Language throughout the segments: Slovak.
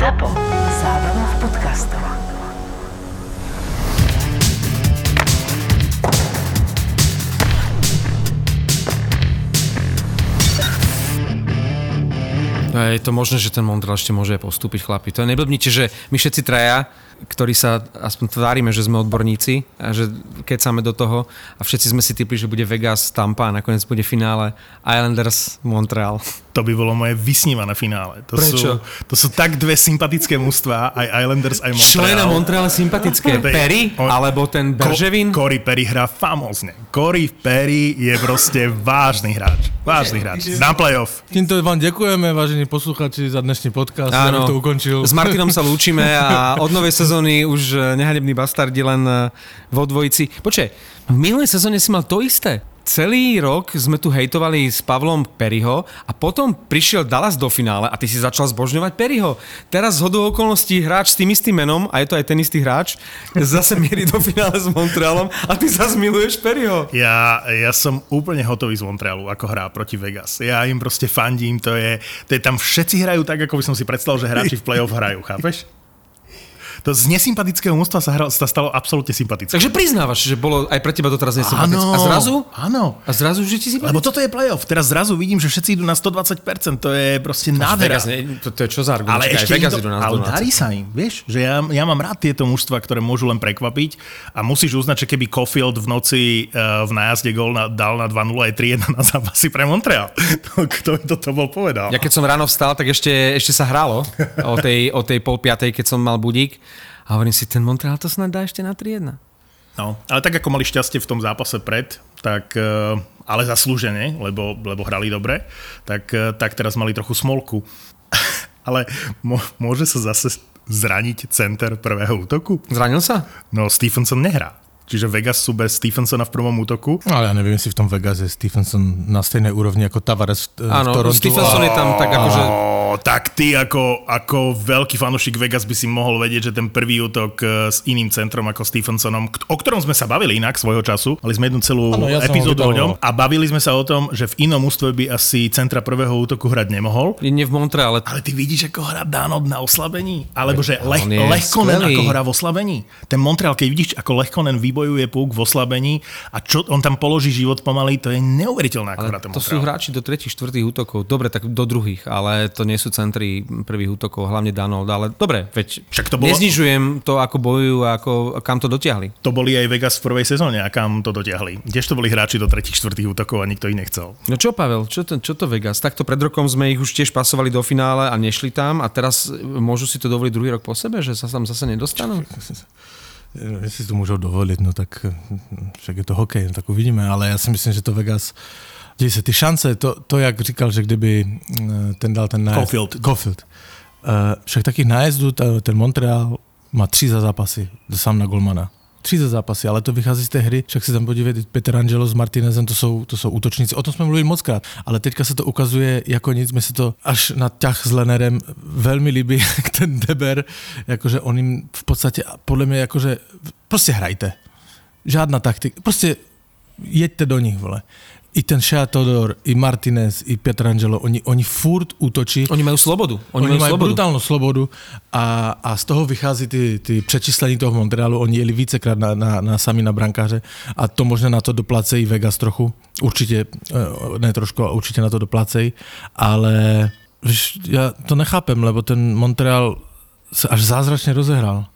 ZAPO. Zábrná v podcastov. No je to možné, že ten Montreal ešte môže postúpiť, chlapi. To je neblbnite, že my všetci traja, ktorí sa aspoň tvárime, že sme odborníci a že kecáme do toho a všetci sme si typli, že bude Vegas, Tampa a nakoniec bude finále Islanders, Montreal. To by bolo moje vysnívané finále. To Prečo? Sú, to sú tak dve sympatické mužstva, aj Islanders, aj Montreal. Čo je na Montreal sympatické? Je- Perry? on- Alebo ten Berževin? Ko- Corey Perry hrá famózne. Corey Perry je proste vážny hráč. Vážny hráč. Na playoff. Týmto vám ďakujeme, vážení posluchači, za dnešný podcast. Ja bych to ukončil. S Martinom sa lúčime a od novej sezóny už eh, nehanební bastardi len eh, vo dvojici. Počkej, v minulej sezóne si mal to isté. Celý rok sme tu hejtovali s Pavlom Perryho a potom prišiel Dallas do finále a ty si začal zbožňovať Perryho. Teraz z hodou okolností hráč s tým istým menom, a je to aj ten istý hráč, zase mierí do finále s Montrealom a ty zase miluješ Perryho. Ja, ja som úplne hotový z Montrealu, ako hrá proti Vegas. Ja im proste fandím, to je, to je tam všetci hrajú tak, ako by som si predstavil, že hráči v play-off hrajú, chápeš? To z nesympatického mústva sa, hral, sa stalo absolútne sympatické. Takže priznávaš, že bolo aj pre teba doteraz nesympatické. Áno, A zrazu? Áno. A zrazu, že ti si Lebo toto je playoff. Teraz zrazu vidím, že všetci idú na 120%. To je proste nádhera. Vegas, ne, to, to je čo za argument? Ale ešte Vegas to, idú na ale 12. darí sa im, vieš, že ja, ja mám rád tieto mužstva, ktoré môžu len prekvapiť a musíš uznať, že keby Cofield v noci uh, v nájazde gól na, dal na 2-0 aj 3-1 na zápasy pre Montreal. To, kto by toto bol povedal? Ja keď som ráno vstal, tak ešte, ešte sa hralo o tej, o tej pol piatej, keď som mal budík. A hovorím si, ten Montreal to snad dá ešte na 3-1. No, ale tak ako mali šťastie v tom zápase pred, tak, eh, ale zaslúžene, lebo, lebo hrali dobre, tak, eh, tak teraz mali trochu smolku. ale môže sa zase zraniť center prvého útoku? Zranil sa? No, Stephenson nehrá. Čiže Vegas sú bez Stephensona v prvom útoku. No, ale ja neviem, jestli v tom Vegas je Stephenson na stejnej úrovni ako Tavares v, v Áno, Torontu. Stephenson je tam tak akože... Tak ty ako, ako veľký fanúšik Vegas by si mohol vedieť, že ten prvý útok eh, s iným centrom ako Stephensonom, o ktorom sme sa bavili inak svojho času, mali sme jednu celú Áno, ja epizódu o ňom a bavili sme sa o tom, že v inom ústve by asi centra prvého útoku hrať nemohol. Je nie v Montreale. Ale ty vidíš, ako hrá Danot na oslabení? Alebo že leh, Lehkonen ako hrá v oslabení? Ten Montreal, keď vidíš, ako Lehkonen vybojuje púk v oslabení a čo on tam položí život pomaly, to je ten Ale to sú hráči do tretich, štvrtých útokov. Dobre, tak do druhých, ale to nie sú centri prvých útokov, hlavne Danold. Ale dobre, veď Však to bolo- neznižujem to, ako bojujú a ako, kam to dotiahli. To boli aj Vegas v prvej sezóne a kam to dotiahli. Kdežto boli hráči do tretich, štvrtých útokov a nikto ich nechcel. No čo, Pavel, čo to, čo to Vegas? Takto pred rokom sme ich už tiež pasovali do finále a nešli tam a teraz môžu si to dovoliť druhý rok po sebe, že sa tam zase nedostanú? Jestli si to můžou dovolit, no tak hm, však je to hokej, no tak uvidíme, ale já si myslím, že to Vegas Děj se ty šance, to, to jak říkal, že kdyby hm, ten dal ten nájezd. Caulfield. Caulfield. Uh, však takých nájezdů, ten Montreal má tři za zápasy, sám na golmana. Tři za zápasy, ale to vychází z té hry. Však si tam podívejte, Peter Angelo s Martinezem, to jsou, to jsou útočníci. O tom jsme mluvili moc krát, ale teďka se to ukazuje jako nic. Mi se to až na ťah s Lenerem velmi líbí, ten Deber, jakože on jim v podstatě, podle mě, jakože prostě hrajte. Žádná taktika, prostě jeďte do nich, vole. I ten Shea Todor, i Martinez, i Pietrangelo, oni, oni furt útočí. Oni majú slobodu. Oni, Oni, majú mají slobodu. brutálnu slobodu a, a z toho vychází ty, ty přečíslení toho Montrealu. Oni jeli vícekrát na, na, na sami na brankáře a to možná na to doplácejí Vegas trochu. Určitě, eh, ne trošku, ale určitě na to doplácejí, ale víš, já to nechápem, lebo ten Montreal se až zázračně rozehrál.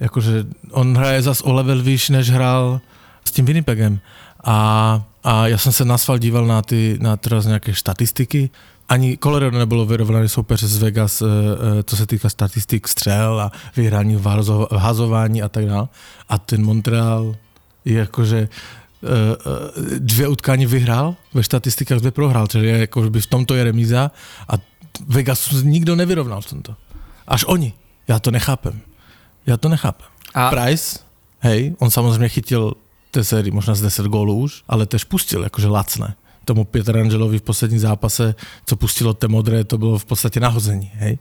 Jakože on hraje zas o level výš, než hrál s tím Winnipegem. A, a já jsem se na sval díval na ty, na teraz nějaké statistiky. Ani Colorado nebylo vyrovnaný soupeř z Vegas, eh, eh, co se týká statistik střel a vyhrání v hazo- v hazování a tak dále. A ten Montreal je jakože eh, dvě utkání vyhrál, ve štatistikách dvě prohrál, čili je, jako by v tomto je remíza a Vegas nikdo nevyrovnal v tomto. Až oni. Já to nechápem. Já to nechápem. A... Price, hej, on samozřejmě chytil té sérii možná z 10 gólů už, ale tež pustil jakože lacné. Tomu Pietraangelovi v poslední zápase, co pustilo té modré, to bylo v podstatě nahození, hej.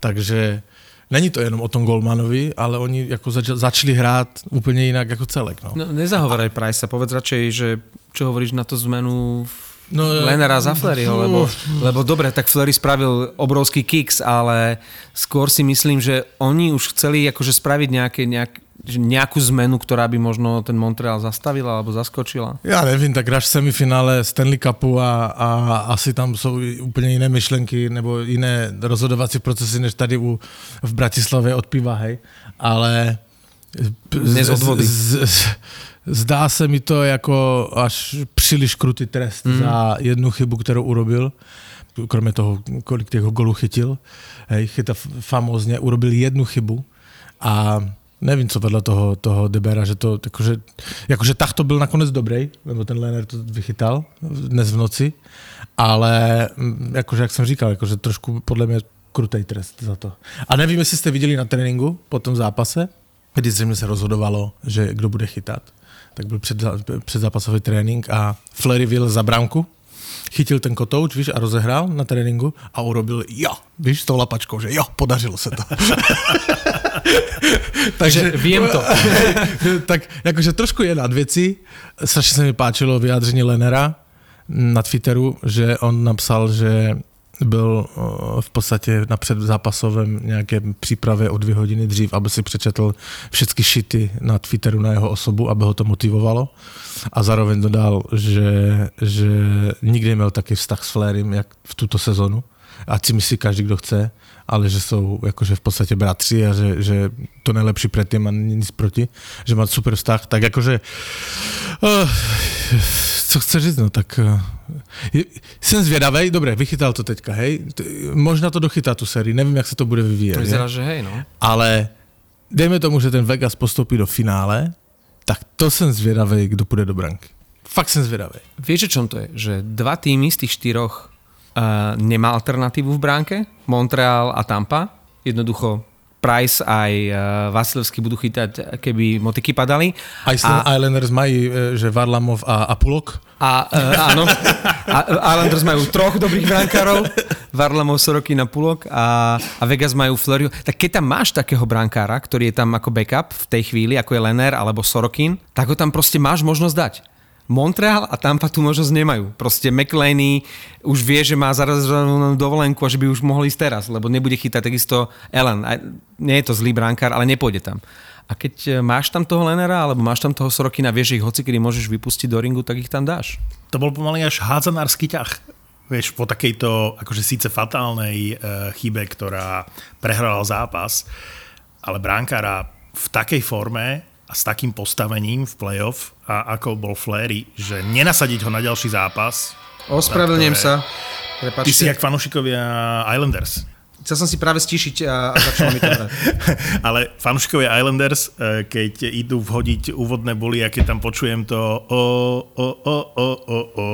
Takže není to jenom o tom Golmanovi, ale oni jako zač- začali hrát úplně jinak jako celek, no. No, nezahovoraj Price, povedz radšej, že čo hovoríš na to zmenu v No, Lenera za Fleryho, lebo, lebo dobre, tak Flery spravil obrovský kicks, ale skôr si myslím, že oni už chceli akože spraviť nejaké, nejak, nejakú zmenu, ktorá by možno ten Montreal zastavila alebo zaskočila. Já nevím, tak hráš v semifinále Stanley Cupu a, a asi tam jsou i úplně jiné myšlenky nebo jiné rozhodovací procesy, než tady u, v Bratislavě od piva, hej. Ale vody. z, z, zdá se mi to jako až příliš krutý trest mm. za jednu chybu, kterou urobil. Kromě toho, kolik těch golů chytil. Hej, chyta famózně, urobil jednu chybu a nevím, co vedle toho, toho Debera, že to, jakože, jakože takto byl nakonec dobrý, nebo ten Lener to vychytal dnes v noci, ale jakože, jak jsem říkal, jakože trošku podle mě krutej trest za to. A nevím, jestli jste viděli na tréninku po tom zápase, kdy zřejmě se rozhodovalo, že kdo bude chytat. Tak byl před, předzápasový trénink a Flery vyjel za brámku, chytil ten kotouč, víš, a rozehrál na tréninku a urobil jo, víš, s tou lapačkou, že jo, podařilo se to. Takže viem to. tak jakože trošku je nad věcí. Strašně se mi páčilo vyjádření Lenera na Twitteru, že on napsal, že byl eh, v podstatě na předzápasovém nějaké přípravě o dvě hodiny dřív, aby si přečetl všechny šity na Twitteru na jeho osobu, aby ho to motivovalo. A zároveň dodal, že, že nikdy neměl taký vztah s Flérym, jak v tuto sezonu. Ať si myslí každý, kdo chce, ale že jsou jakože v podstatě bratři a že, že to nejlepší předtím a nic proti, že má super vztah, tak jakože uh, co chce říct, no tak uh, jsem zvědavý, dobré, vychytal to teďka, hej, možná to dochytá tu sérii, nevím, jak se to bude vyvíjet, Vyzerá, je? že hej, no. ale dejme tomu, že ten Vegas postoupí do finále, tak to jsem zvědavý, kdo půjde do branky. Fakt jsem zvědavý. Vieš, o čom to je? Že dva týmy z tých štyroch uh, nemá alternatívu v bránke, Montreal a Tampa. Jednoducho Price aj uh, Vasilevský budú chytať, keby motiky padali. Iceland a, Islanders mají, e, že Varlamov a, a Pulok. A uh, áno, a, Islanders majú troch dobrých brankárov, Varlamov, Sorokin a Pulok a, a Vegas majú Floriu. Tak keď tam máš takého brankára, ktorý je tam ako backup v tej chvíli, ako je Lener alebo Sorokin, tak ho tam proste máš možnosť dať. Montreal a Tampa tu možnosť nemajú. Proste McLeany už vie, že má zarazovanú dovolenku a že by už mohol ísť teraz, lebo nebude chytať takisto Ellen. A nie je to zlý brankár, ale nepôjde tam. A keď e, máš tam toho Lenera, alebo máš tam toho Sorokina, vieš, že ich hoci kedy môžeš vypustiť do ringu, tak ich tam dáš. To bol pomaly až hádzanársky ťah. Vieš, po takejto, akože síce fatálnej e, chybe, ktorá prehrala zápas, ale bránkára v takej forme a s takým postavením v playoff, a ako bol Flery, že nenasadiť ho na ďalší zápas. Ospravedlňujem sa. Ty si Prepačte. jak fanúšikovia Islanders. Chcel som si práve stíšiť a, a začalo mi to hrať. Ale fanúšikovia Islanders, e, keď idú vhodiť úvodné boly a keď tam počujem to o, o, o, o, o, o,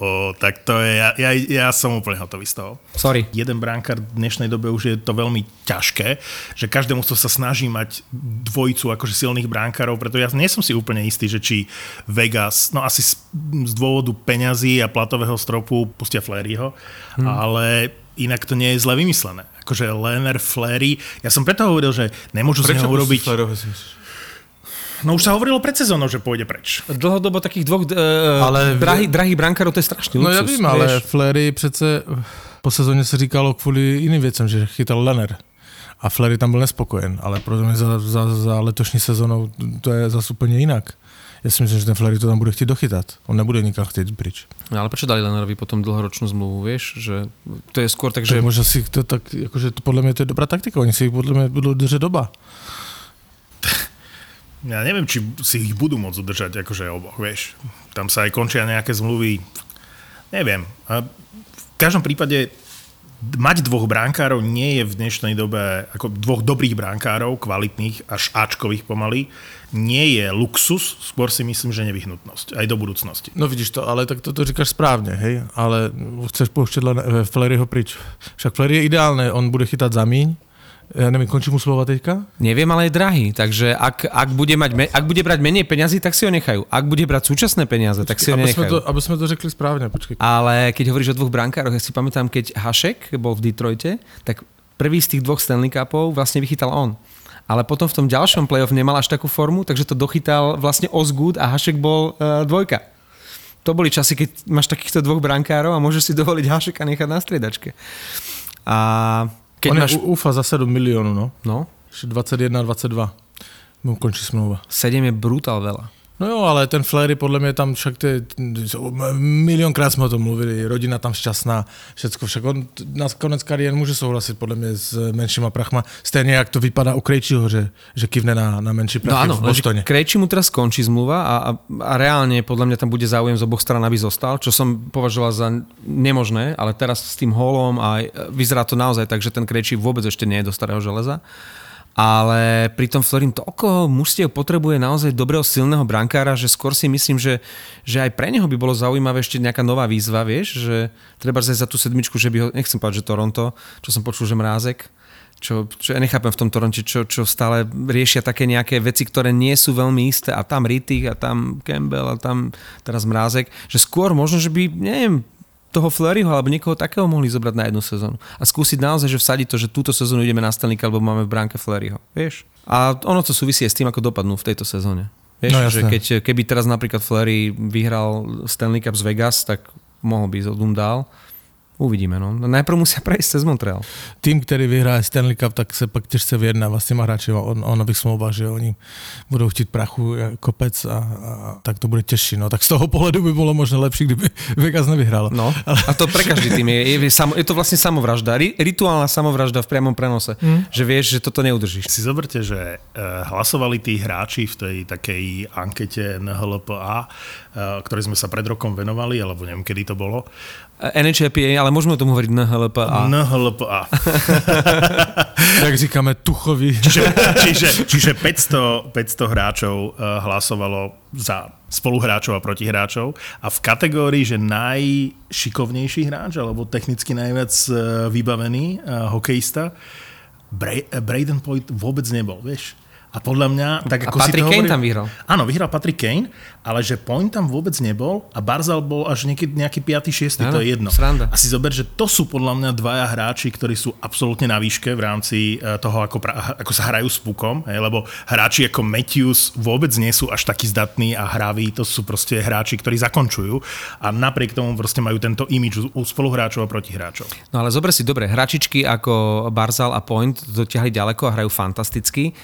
o, tak to je, ja, ja, ja som úplne hotový z toho. Sorry. Jeden bránkár v dnešnej dobe už je to veľmi ťažké, že každé mužstvo sa snaží mať dvojicu akože silných bránkárov, preto ja nie som si úplne istý, že či Vegas, no asi z, z dôvodu peňazí a platového stropu pustia Fleryho, hmm. ale inak to nie je zle vymyslené. Akože Leonard Flery, ja som preto hovoril, že nemôžu z neho urobiť... No už sa hovorilo pred sezónou, že pôjde preč. Dlhodobo takých dvoch Ale- drahý, drahých brankárov, to je strašný No luxus. já vím, ale vieš. Flery přece po sezóně se říkalo kvůli jiným věcem, že chytal Lenner. A Flery tam byl nespokojen, ale pro mě za, za, za letošní sezónou to je zase úplně jinak. Já si myslím, že ten Flery to tam bude chtít dochytat. On nebude nikam chtít pryč. No, ale prečo dali Lenerovi potom dlhoročnú zmluvu, vieš? Že to je skôr tak, Že že... možná si to tak, jakože to podle mě to je dobrá taktika, oni si ich podle mě budou držet doba. Ja neviem, či si ich budú môcť udržať, akože oboch, vieš. Tam sa aj končia nejaké zmluvy. Neviem. A v každom prípade mať dvoch bránkárov nie je v dnešnej dobe, ako dvoch dobrých bránkárov, kvalitných, až Ačkových pomaly, nie je luxus, skôr si myslím, že nevyhnutnosť, aj do budúcnosti. No vidíš to, ale tak to, to říkáš správně, hej, ale chceš pouštět Fleryho pryč. Však Flery je ideálne, on bude chytat za míň, ja neviem, končí mu slova teďka? Neviem, ale je drahý, takže ak, ak, bude mať, me- ak bude brať menej peňazí, tak si ho nechajú. Ak bude brať súčasné peniaze, tak si ho aby, sme nechajú. to, aby sme to řekli správne, počkej. Ale keď hovoríš o dvoch brankároch, ja si pamätám, keď Hašek bol v Detroite, tak prvý z tých dvoch Stanley Cupov vlastne vychytal on. Ale potom v tom ďalšom playoff nemal až takú formu, takže to dochytal vlastne Osgood a Hašek bol uh, dvojka. To boli časy, keď máš takýchto dvoch brankárov a môžeš si dovoliť Hašeka nechať na striedačke. A keď On máš... je UFA za 7 miliónov, no. No, Ešte 21, 22 mu končí smlouva. 7 je brutál veľa. No jo, ale ten Flery podle mě tam však je, milionkrát jsme o tom mluvili, rodina tam šťastná, všecko, však on na konec kariéry může souhlasit podle mě s menšíma prachma, stejně jak to vypadá u Krejčího, že, že kivne na, na menší No prachy áno, v Bostone. Krejči mu teraz skončí zmluva a, a, a reálne podľa mňa tam bude záujem z oboch stran, aby zostal, čo som považoval za nemožné, ale teraz s tým holom a vyzerá to naozaj tak, že ten Krejči vôbec ešte nie je do starého železa. Ale pri tom Florim toľko mužstiev potrebuje naozaj dobrého silného brankára, že skôr si myslím, že, že aj pre neho by bolo zaujímavé ešte nejaká nová výzva, vieš, že treba za tú sedmičku, že by ho, nechcem povedať, že Toronto, čo som počul, že Mrázek, čo, čo ja nechápem v tom Toronte, čo, čo stále riešia také nejaké veci, ktoré nie sú veľmi isté. A tam Rittich a tam Campbell a tam teraz Mrázek, že skôr možno, že by, neviem, toho Fleuryho alebo niekoho takého mohli zobrať na jednu sezónu a skúsiť naozaj, že vsadiť to, že túto sezónu ideme na Stanley Cup, lebo máme v bránke Fleuryho, vieš? A ono to súvisí aj s tým, ako dopadnú v tejto sezóne. Vieš, No že keď, keby teraz napríklad Fleury vyhral Stanley Cup z Vegas, tak mohol by ísť odum dál. Uvidíme, no. Najprv musia prejsť cez Montreal. Tým, který vyhraje Stanley Cup, tak se pak těžce vyjednává s těma hráči o, o nových smlouvách, že oni budou chtít prachu jak kopec a, a, tak to bude těžší. No, tak z toho pohledu by bylo možná lepší, kdyby Vegas nevyhrál. No, a to pre každý tým je, je, je, samo, je to vlastne samovražda, ri, rituálna samovražda v priamom prenose, mm. že vieš, že toto neudržíš. Si zoberte, že eh, hlasovali tí hráči v tej takej ankete NHLPA, eh, ktorej sme sa pred rokom venovali, alebo neviem, kedy to bolo. NHLPA, ale môžeme o tom hovoriť NHLPA. NHLPA. Jak říkáme, Tuchovi. Čiže, čiže, čiže 500, 500 hráčov eh, hlasovalo za spoluhráčov a protihráčov a v kategórii, že najšikovnejší hráč alebo technicky najviac eh, vybavený eh, hokejista, Bra- Braden Point vôbec nebol, vieš. A podľa mňa, tak A ako si Patrick to Kane hovoril- tam vyhral. Áno, vyhral Patrick Kane, ale že Point tam vôbec nebol a Barzal bol až nejaký, nejaký 5. 6. Áno, to je jedno. sranda. A si zober, že to sú podľa mňa dvaja hráči, ktorí sú absolútne na výške v rámci eh, toho, ako, pra, ako sa hrajú s pukom, hej, lebo hráči ako Matthews vôbec nie sú až takí zdatní a hraví, to sú proste hráči, ktorí zakončujú a napriek tomu proste majú tento imič u spoluhráčov a protihráčov. No ale zober si, dobre, hračičky ako Barzal a Point dotiahli ďaleko a hrajú fantasticky,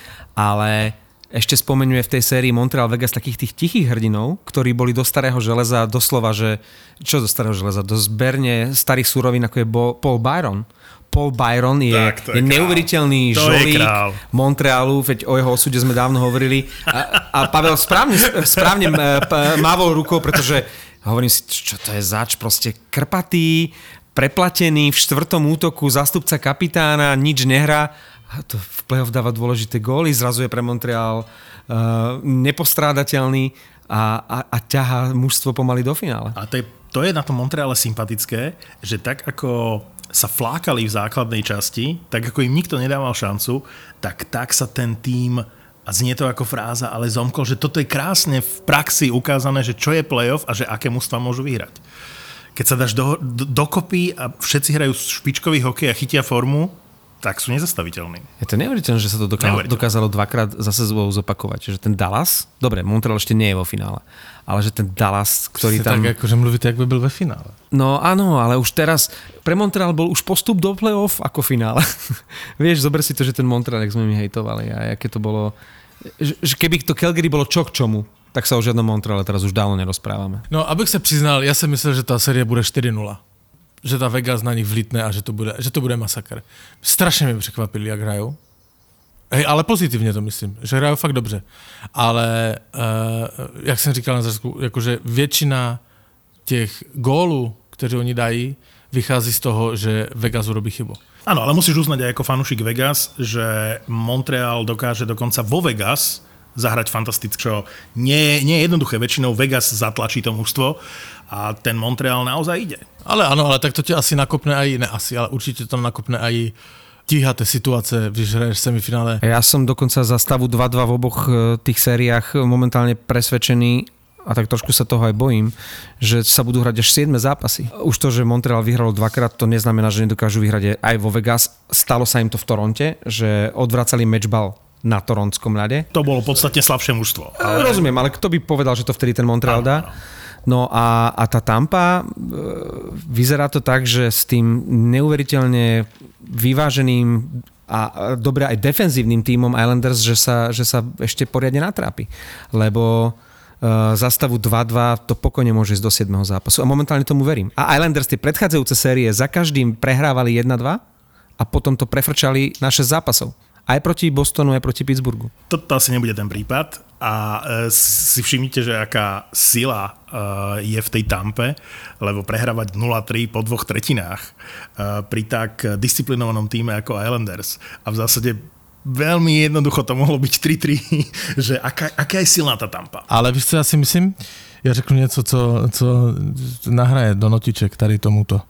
ale ešte spomeňuje v tej sérii Montreal Vegas takých tých tichých hrdinov, ktorí boli do starého železa doslova, že čo do starého železa? Do zberne starých surovín, ako je Bo- Paul Byron. Paul Byron je, Tak, to je je král. neuveriteľný To je žolík král. Montrealu, veď o jeho osude sme dávno hovorili. A, a Pavel správne, správne p- mávol rukou, pretože hovorím si, čo to je zač, proste krpatý, preplatený v štvrtom útoku, zastupca kapitána, nič nehrá. To v play-off dáva dôležité góly, zrazu je pre Montreal uh, nepostrádateľný a, a, a ťaha mužstvo pomaly do finále. A to je, to je na tom Montreale sympatické, že tak ako sa flákali v základnej časti, tak ako im nikto nedával šancu, tak tak sa ten tým a znie to ako fráza, ale zomkol, že toto je krásne v praxi ukázané, že čo je playoff a že aké mužstva môžu vyhrať. Keď sa dáš do, do, dokopy a všetci hrajú špičkový hokej a chytia formu, tak sú nezastaviteľní. Je to neuveriteľné, že sa to doká- Neuveriteľné. dokázalo dvakrát za sebou zopakovať. Že ten Dallas, dobre, Montreal ešte nie je vo finále, ale že ten Dallas, ktorý Ktorý tam... tak akože mluvíte, jak by byl ve finále. No áno, ale už teraz, pre Montreal bol už postup do play-off ako finále. Vieš, zober si to, že ten Montreal, jak sme mi hejtovali a aké to bolo... Že, keby to Calgary bolo čo k čomu, tak sa o žiadnom Montreale teraz už dávno nerozprávame. No, abych se přiznal, já jsem myslel, že ta série bude 4-0. Že ta Vegas na nich vlítne a že to bude, že to bude masakr. Strašně mě překvapili, jak hrajou. Hej, ale pozitivně to myslím, že hrajou fakt dobře. Ale, uh, jak jsem říkal na začátku, jakože většina těch gólů, které oni dají, vychází z toho, že Vegas urobí chybu. Áno, ale musíš uznať aj ako fanúšik Vegas, že Montreal dokáže dokonca vo Vegas zahrať fantasticky, čo nie, nie je jednoduché. Väčšinou Vegas zatlačí to mužstvo a ten Montreal naozaj ide. Ale ano, ale tak to tě asi nakopne aj, ne asi, ale určitě to nakopne aj tíhaté situace, když hraješ semifinále. Ja som dokonca za stavu 2-2 v oboch e, tých sériách momentálne presvedčený a tak trošku sa toho aj bojím, že sa budú hrať až 7 zápasy. Už to, že Montreal vyhralo dvakrát, to neznamená, že nedokážu vyhrať aj vo Vegas. Stalo sa im to v Toronte, že odvracali matchball na torontskom ľade. To bolo podstatne slabšie mužstvo. Ale... Rozumiem, ale kto by povedal, že to vtedy ten Montreal dá? No a, a tá Tampa, e, vyzerá to tak, že s tým neuveriteľne vyváženým a dobre aj defenzívnym tímom Islanders, že sa, že sa ešte poriadne natrápi. Lebo uh, za stavu 2-2 to pokojne môže ísť do 7. zápasu. A momentálne tomu verím. A Islanders tie predchádzajúce série za každým prehrávali 1-2 a potom to prefrčali na 6 zápasov. Aj proti Bostonu, aj proti Pittsburghu. Toto asi nebude ten prípad a e, si všimnite, že aká sila e, je v tej tampe, lebo prehrávať 0-3 po dvoch tretinách e, pri tak disciplinovanom týme ako Islanders a v zásade veľmi jednoducho to mohlo byť 3-3, že aká, aká je silná tá tampa. Ale víš co, já si myslím, já řeknu něco, co, co nahraje do notiček tady tomuto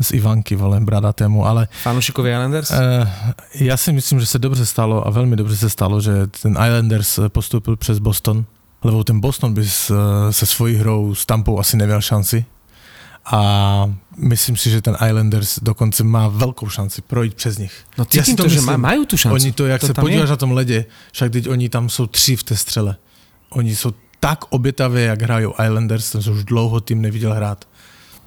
z Ivanky, vole, bradatému, ale Fanúšikovia Islanders? eh, já si myslím, že se dobře stalo a velmi dobře se stalo, že ten Islanders postoupil přes Boston, lebo ten Boston by s, se svojí hrou s Tampou asi neměl šanci. A myslím si, že ten Islanders dokonce má velkou šanci projít přes nich. No Ja si to, že ma- majú tú šancu. Oni to, jak To se tam podíváš je. na tom ledě, však teď oni tam jsou tři v té střele. Oni jsou tak obětavé, jak hrajou Islanders, jsem už dlouho tým neviděl hrát.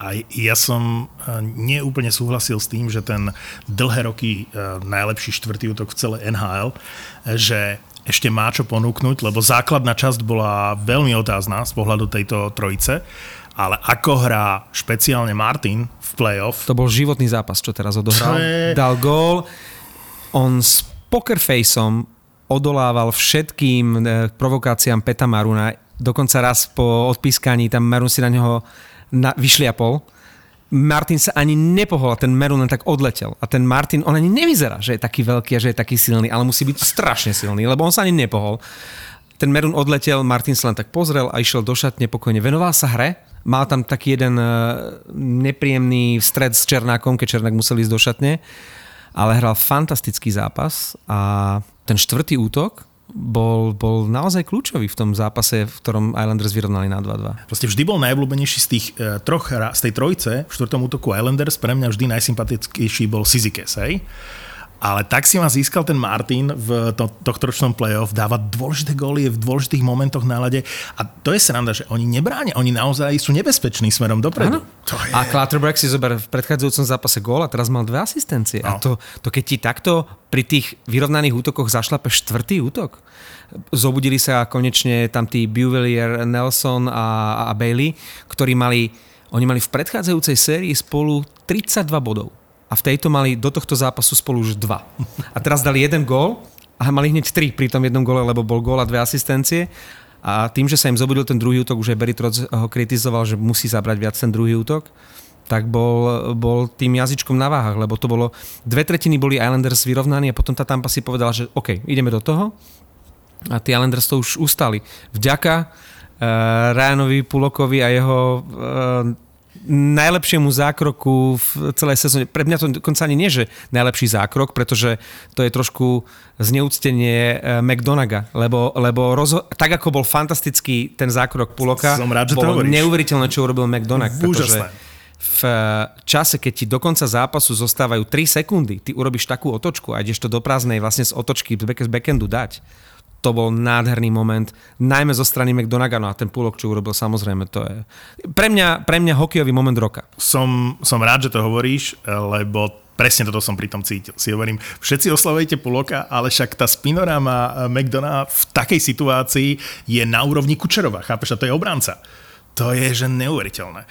A ja som eh, neúplne súhlasil s tým, že ten dlhé roky eh, najlepší štvrtý útok v celej NHL, eh, že ešte má čo ponúknuť, lebo základná časť bola veľmi otázna z pohľadu tejto trojice, ale ako hrá špeciálne Martin v playoff, To bol životný zápas, čo teraz odohral. Dal gól, on s pokerfaceom odolával všetkým e, provokáciám Peta Maruna. Dokonca raz po odpískaní tam Marun si na neho na, vyšliapol. Martin sa ani nepohol a ten Merun len tak odletel. A ten Martin, on ani nevyzerá, že je taký veľký a že je taký silný, ale musí byť strašne silný, lebo on sa ani nepohol. Ten Merun odletel, Martin sa len tak pozrel a išiel do šatne pokojne. Venoval sa hre, mal tam taký jeden e, nepríjemný stred s Černákom, keď Černák musel ísť do šatne, ale hral fantastický zápas a ten štvrtý útok bol, bol naozaj kľúčový v tom zápase, v ktorom Islanders vyrovnali na 2-2. Proste vždy bol najobľúbenejší z tých e, troch z tej trojice v štvrtom útoku Islanders, pre mňa vždy najsympatickejší bol Sizikes, hej? Ale tak si ma získal ten Martin v to, tohto ročnom playoff, dáva dôležité góly v dôležitých momentoch na lade a to je sranda, že oni nebránia, oni naozaj sú nebezpeční smerom dopredu. To je... A Clutterberg si zober v predchádzajúcom zápase gól a teraz mal dve asistencie. A No. to, to keď ti takto pri tých vyrovnaných útokoch zašlape štvrtý útok, zobudili sa konečne tam tí Buvelier, Nelson a, a Bailey, ktorí mali, oni mali v predchádzajúcej sérii spolu 32 bodov. A v tejto mali do tohto zápasu spolu už dva. A teraz dali jeden gól a mali hneď tri pri tom jednom gole, lebo bol gól a dve asistencie. A tým, že sa im zobudil ten druhý útok, už aj Barry Trotz ho kritizoval, že musí zabrať viac ten druhý útok, tak bol, bol tým jazyčkom na váhach, lebo to bolo, dve tretiny boli Islanders vyrovnaní a potom tá Tampa si povedala, že OK, ideme do toho. A tí Islanders to už ustali. Vďaka uh, Ryanovi Pulokovi a jeho uh, najlepšiemu zákroku v celej sezóne. Pre mňa to dokonca ani nie, že najlepší zákrok, pretože to je trošku zneúctenie eh, McDonaga, lebo, lebo rozho- tak ako bol fantastický ten zákrok Puloka, Som rád, že to bolo hovoríš. neuveriteľné, čo urobil McDonagh, pretože Úžasné. v eh, čase, keď ti do konca zápasu zostávajú 3 sekundy, ty urobíš takú otočku a ideš to do prázdnej vlastne z otočky z backendu dať, to bol nádherný moment, najmä zo strany McDonaga, no a ten púlok, čo urobil, samozrejme, to je pre mňa, pre mňa hokejový moment roka. Som, som rád, že to hovoríš, lebo presne toto som pri tom cítil. Si hovorím, všetci oslavujete Puloka, ale však tá spinorama McDona v takej situácii je na úrovni Kučerova, chápeš? A to je obranca. To je, že neuveriteľné.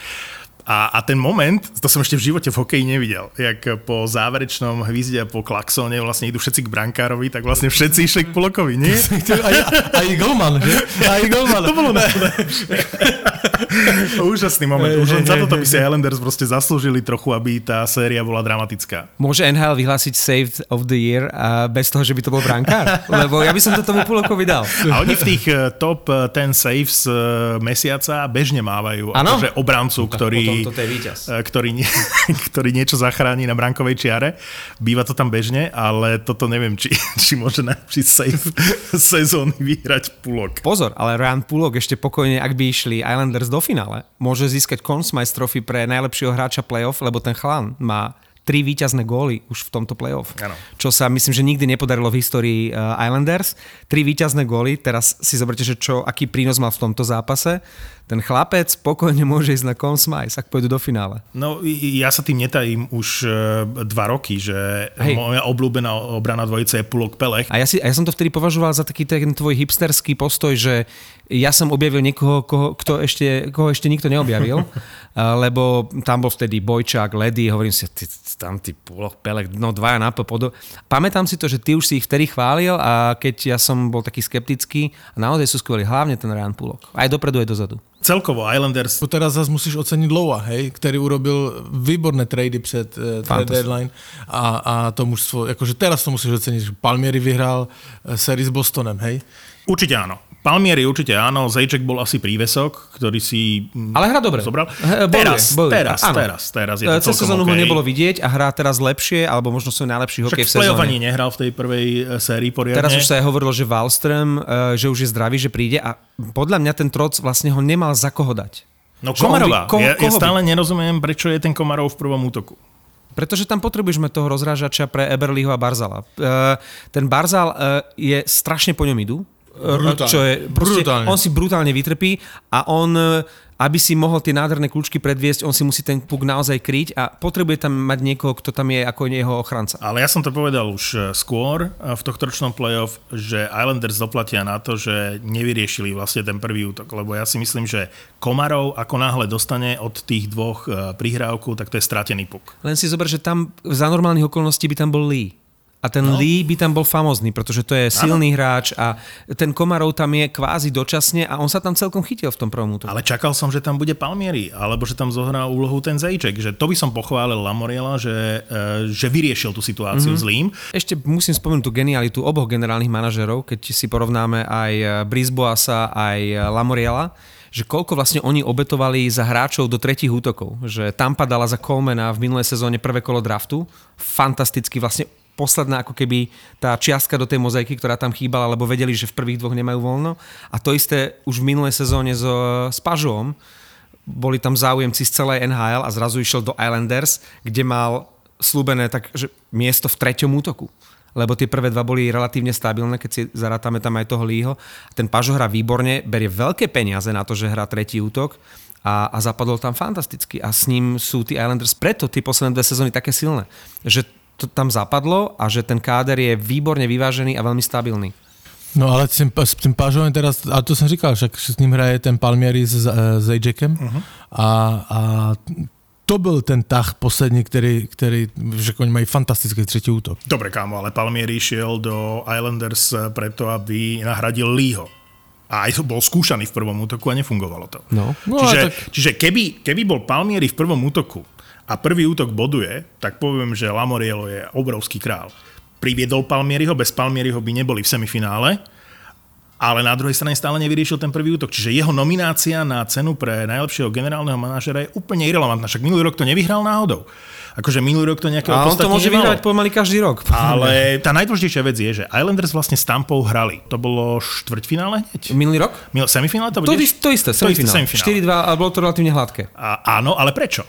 A, a ten moment, to som ešte v živote v hokeji nevidel, jak po záverečnom hvizde a po klaxóne vlastne idú všetci k brankárovi, tak vlastne všetci išli k Pulokovi, nie? Aj, aj golman, že? Aj golman. To bolo Úžasný moment. Už len za toto by si Islanders proste zaslúžili trochu, aby tá séria bola dramatická. Môže NHL vyhlásiť Saved of the Year a bez toho, že by to bol brankár? Lebo ja by som to tomu Pulokovi dal. A oni v tých eh, top eh, 10 saves eh, mesiaca bežne mávajú Áno. akože obrancu, ktorý, je víťaz. eh, ktorý, nie, ktorý niečo zachráni na brankovej čiare. Býva to tam bežne, ale toto neviem, či, či môže najlepší save sezóny vyhrať Pulok. Pozor, ale Ryan Pulok ešte pokojne, ak by išli Islanders do finále, môže získať Conn Smythe Trophy pre najlepšieho hráča playoff, lebo ten chlán má tri víťazné góly už v tomto playoff. Áno. Čo sa myslím, že nikdy nepodarilo v histórii uh, Islanders. Tri víťazné góly, teraz si zoberte, že čo, aký prínos mal v tomto zápase. Ten chlapec spokojne môže ísť na Conn Smythe, ak pôjdu do finále. No, ja sa tým netajím už e, dva roky, že Hej. moja obľúbená obrana dvojice je Pulok Pelech. A ja, si, a ja som to vtedy považoval za taký ten tvoj hipsterský postoj, že ja som objavil niekoho, koho, kto ešte, koho ešte nikto neobjavil, lebo tam bol vtedy Bojčák, Ledy, hovorím si, ty, tam ty pôloch, pelek, no dvaja na podo. Pamätám si to, že ty už si ich vtedy chválil a keď ja som bol taký skeptický, a naozaj sú skvelí, hlavne ten Ryan Pulok. Aj dopredu, aj dozadu. Celkovo Islanders Po teraz zase musíš ocenit Lowa, hej, který urobil výborné trady před uh, trade Fantastické. deadline a, a to mužstvo, jakože teraz to musíš ocenit, že Palmieri vyhrál uh, sérii s Bostonem, hej. určite áno. Palmieri určite áno, Zajček bol asi prívesok, ktorý si mm, Ale hrá dobre. zobral. He- bojuje, teraz, bojuje. teraz, Áno. teraz, teraz je to Cez sezónu ho OK. nebolo vidieť a hrá teraz lepšie, alebo možno svoj najlepší Však hokej v sezóne. ani nehral v tej prvej e, sérii poriadne. Teraz už sa aj hovorilo, že Wallström, e, že už je zdravý, že príde a podľa mňa ten troc vlastne ho nemal za koho dať. No Komarová. koho- ja, ja koho by- stále nerozumiem, prečo je ten Komarov v prvom útoku. Pretože tam potrebujeme toho rozrážača pre Eberliho a Barzala. E, ten Barzal e, je strašne po ňom idú. Brutálne. Čo je, proste, Brutálne. On si brutálne vytrpí a on, e, aby si mohol tie nádherné kľúčky predviesť, on si musí ten puk naozaj kryť a potrebuje tam mať niekoho, kto tam je ako jeho ochranca. Ale ja som to povedal už e, skôr e, v tohto playoff, že Islanders doplatia na to, že nevyriešili vlastne ten prvý útok, lebo ja si myslím, že Komarov ako náhle dostane od tých dvoch prihrávku, tak to je stratený puk. Len si zober, že tam za normálnych okolností by tam bol Lee. A ten no. Lee by tam bol famózny, pretože to je silný hráč a ten Komarov tam je kvázi dočasne a on sa tam celkom chytil v tom prvom útoku. Ale čakal som, že tam bude Palmieri, alebo že tam zohrá úlohu ten Zajček, že to by som pochválil Lamoriela, že, e, že vyriešil tú situáciu mm-hmm. zlým. Ešte musím spomenúť tú genialitu oboch generálnych manažerov, keď si porovnáme aj Brisboasa, aj Lamoriela, že koľko vlastne oni obetovali za hráčov do tretich útokov. Že Tampa dala za Colemana v minulej sezóne prvé kolo draftu. Fantasticky vlastne posledná ako keby tá čiastka do tej mozaiky, ktorá tam chýbala, lebo vedeli, že v prvých dvoch nemajú voľno. A to isté už v minulej sezóne s, s Pažom. Boli tam záujemci z celej NHL a zrazu išiel do Islanders, kde mal slúbené tak, že miesto v treťom útoku. Lebo tie prvé dva boli relatívne stabilné, keď si zarátame tam aj toho Lího. Ten Pažo hrá výborne, berie veľké peniaze na to, že hrá tretí útok a, a zapadol tam fantasticky. A s ním sú tí Islanders preto tie posledné dve sezóny také silné, že to tam zapadlo a že ten káder je výborne vyvážený a veľmi stabilný. No ale s tím, s tím Pážovem teraz, a to jsem říkal, však s ním hraje ten Palmieri s, s Ajaxem uh-huh. a, a to byl ten tah poslední, který, který že oni mají fantastický třetí útok. Dobre, kámo, ale Palmieri šiel do Islanders e, preto, aby nahradil Leeho. A aj bol skúšaný v prvom útoku a nefungovalo to. No. No, čiže tak- čiže keby, keby bol Palmieri v prvom útoku a prvý útok boduje, tak poviem, že Lamoriello je obrovský král. Priviedol Palmieriho, bez Palmieriho by neboli v semifinále, ale na druhej strane stále nevyriešil ten prvý útok. Čiže jeho nominácia na cenu pre najlepšieho generálneho manažera je úplne irrelevantná. Však minulý rok to nevyhral náhodou. Akože minulý rok to nejaké A on to môže nemalo. vyhrať pomaly každý rok. Ale tá najdôležitejšia vec je, že Islanders vlastne s Tampou hrali. To bolo štvrťfinále hneď? Minulý rok? Mil- Semifinále to To, bude? to isté, To isté, semifinál. semifinále. 4-2 a bolo to relatívne hladké. A, áno, ale prečo?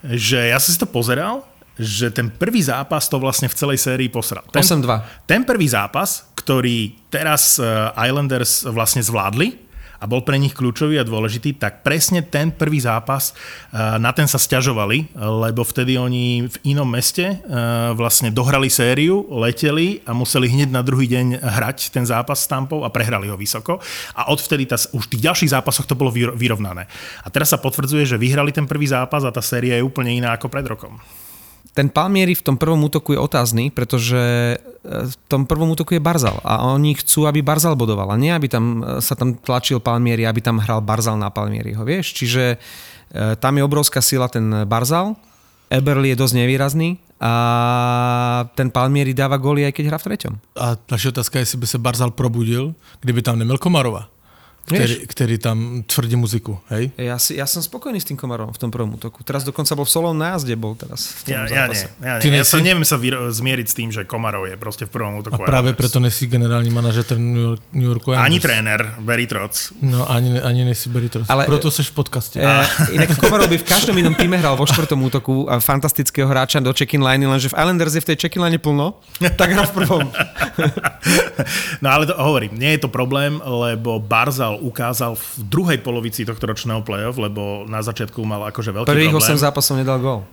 Že ja som si to pozeral, že ten prvý zápas to vlastne v celej sérii posral. Ten, 8-2. ten prvý zápas, ktorý teraz eh, Islanders vlastne zvládli a bol pre nich kľúčový a dôležitý, tak presne ten prvý zápas, eh, na ten sa stiažovali, lebo vtedy oni v inom meste eh, vlastne dohrali sériu, leteli a museli hneď na druhý deň hrať ten zápas s Tampou a prehrali ho vysoko. A odvtedy tá, už v tých ďalších zápasoch to bolo vyro- vyrovnané. A teraz sa potvrdzuje, že vyhrali ten prvý zápas a tá séria je úplne iná ako pred rokom. Ten Palmieri v tom prvom útoku je otázny, pretože e, v tom prvom útoku je Barzal a oni chcú, aby Barzal bodoval a nie, aby tam e, sa tam tlačil Palmieri, aby tam hral Barzal na Palmieriho, vieš? Čiže e, tam je obrovská sila ten Barzal, Eberly je dosť nevýrazný a ten Palmieri dáva góly aj keď hrá v treťom. A naše otázka je, jestli by se Barzal probudil, kdyby tam neměl Komarova. Který, který tam tvrdí muziku, hej? Ja, si, ja som spokojný s tým Komarom v tom prvom útoku. Teraz dokonca bol v solom nájazde, bol teraz v tom Ja, ja, nie, ja, Ty nie. ja nesi? sa neviem sa vyro- zmieriť s tým, že Komarov je proste v prvom A útoku. právě Islanders. proto nejsi generální manažer New, York, New Yorku Ani Islanders. tréner, Barry Trotz. No, ani, ani nejsi Beritros. Ale- Ale, proto seš v podcaste. E, inak Komarov by v každom inom týme hral vo štvrtom útoku a fantastického hráča do check-in line, lenže v Islanders je v tej check-in line plno, tak hral v prvom. No ale to hovorím, nie je to problém, lebo Barzal ukázal v druhej polovici tohto ročného playoff, lebo na začiatku mal akože veľký Prvých problém. 8 zápasov nedal gól.